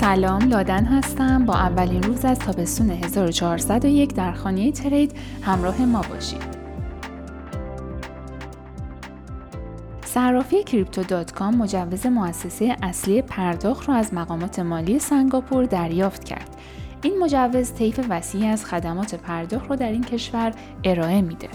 سلام لادن هستم با اولین روز از تابستون 1401 در خانه ترید همراه ما باشید. صرافی کریپتو دات کام مجوز مؤسسه اصلی پرداخت را از مقامات مالی سنگاپور دریافت کرد. این مجوز طیف وسیعی از خدمات پرداخت را در این کشور ارائه میده.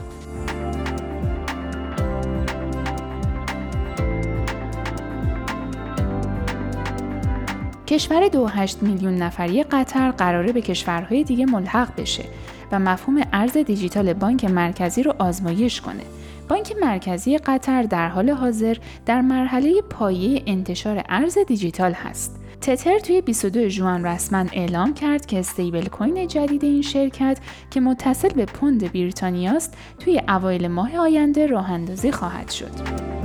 کشور 2.8 میلیون نفری قطر قراره به کشورهای دیگه ملحق بشه و مفهوم ارز دیجیتال بانک مرکزی رو آزمایش کنه. بانک مرکزی قطر در حال حاضر در مرحله پایه انتشار ارز دیجیتال هست. تتر توی 22 جوان رسما اعلام کرد که استیبل کوین جدید این شرکت که متصل به پوند بریتانیاست توی اوایل ماه آینده راه اندازی خواهد شد.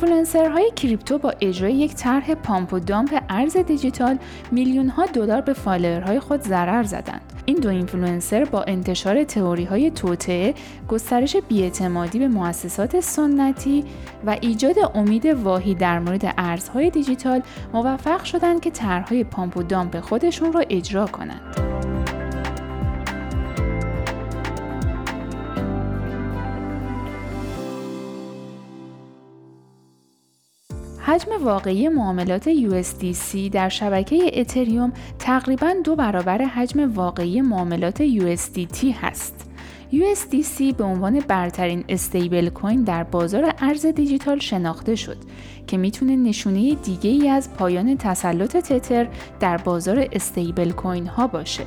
influencer های crypto با اجرای یک طرح pump و dump ارز دیجیتال میلیون ها دلار به follower های خود ضرر زدند. این دو اینفلوئنسر با انتشار تئوری های توطئه، گسترش بی‌اعتمادی به مؤسسات سنتی و ایجاد امید واهی در مورد ارزهای دیجیتال موفق شدند که طرحهای pump و dump خودشون را اجرا کنند. حجم واقعی معاملات USDC در شبکه اتریوم تقریبا دو برابر حجم واقعی معاملات USDT هست. USDC به عنوان برترین استیبل کوین در بازار ارز دیجیتال شناخته شد که می‌تونه نشونه دیگه ای از پایان تسلط تتر در بازار استیبل کوین ها باشه.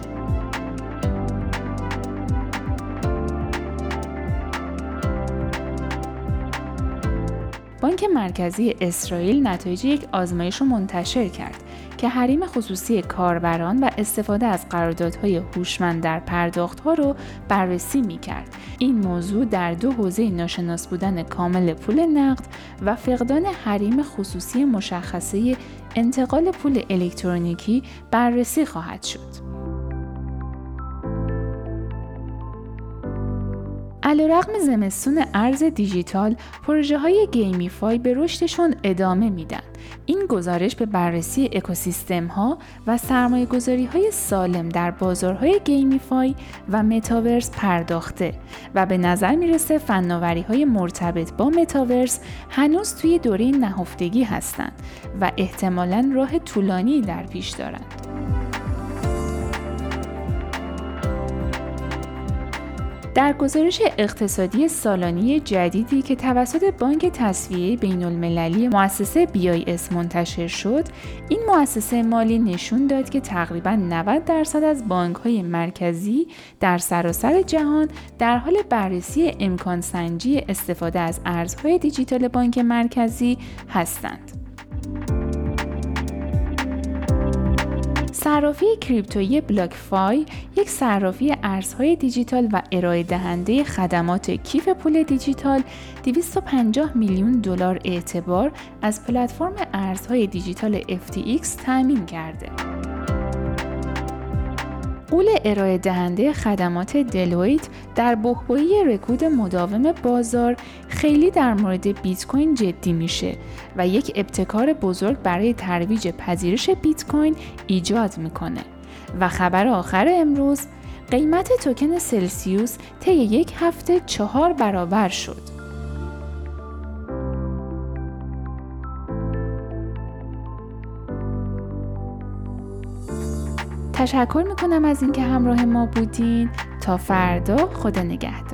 بانک مرکزی اسرائیل نتایج یک آزمایش رو منتشر کرد که حریم خصوصی کاربران و استفاده از قراردادهای هوشمند در پرداختها رو بررسی می کرد. این موضوع در دو حوزه ناشناس بودن کامل پول نقد و فقدان حریم خصوصی مشخصه انتقال پول الکترونیکی بررسی خواهد شد. علیرغم زمستون ارز دیجیتال پروژه های GameFi به رشدشون ادامه میدن. این گزارش به بررسی اکوسیستم ها و سرمایه گذاری های سالم در بازارهای GameFi و متاورس پرداخته و به نظر می‌رسه فناوری های مرتبط با متاورس هنوز توی دوره نهفتگی هستند و احتمالا راه طولانی در پیش دارند. در گزارش اقتصادی سالانی جدیدی که توسط بانک تصویه بین المللی مؤسسه BIS منتشر شد، این مؤسسه مالی نشون داد که تقریبا 90 درصد از بانک های مرکزی در سراسر جهان در حال بررسی امکان سنجی استفاده از ارزهای دیجیتال بانک مرکزی هستند. صرافی کریپتویی بلاکفای یک صرافی ارزهای دیجیتال و ارائه دهنده خدمات کیف پول دیجیتال 250 میلیون دلار اعتبار از پلتفرم ارزهای دیجیتال FTX تأمین کرده. قول ارائه دهنده خدمات دلویت در بحبوحی رکود مداوم بازار خیلی در مورد بیت کوین جدی میشه و یک ابتکار بزرگ برای ترویج پذیرش بیت کوین ایجاد می‌کنه. و خبر آخر امروز قیمت توکن سلسیوس طی یک هفته چهار برابر شد. تشکر می‌کنم از اینکه همراه ما بودین. تا فردا خدا نگهدار.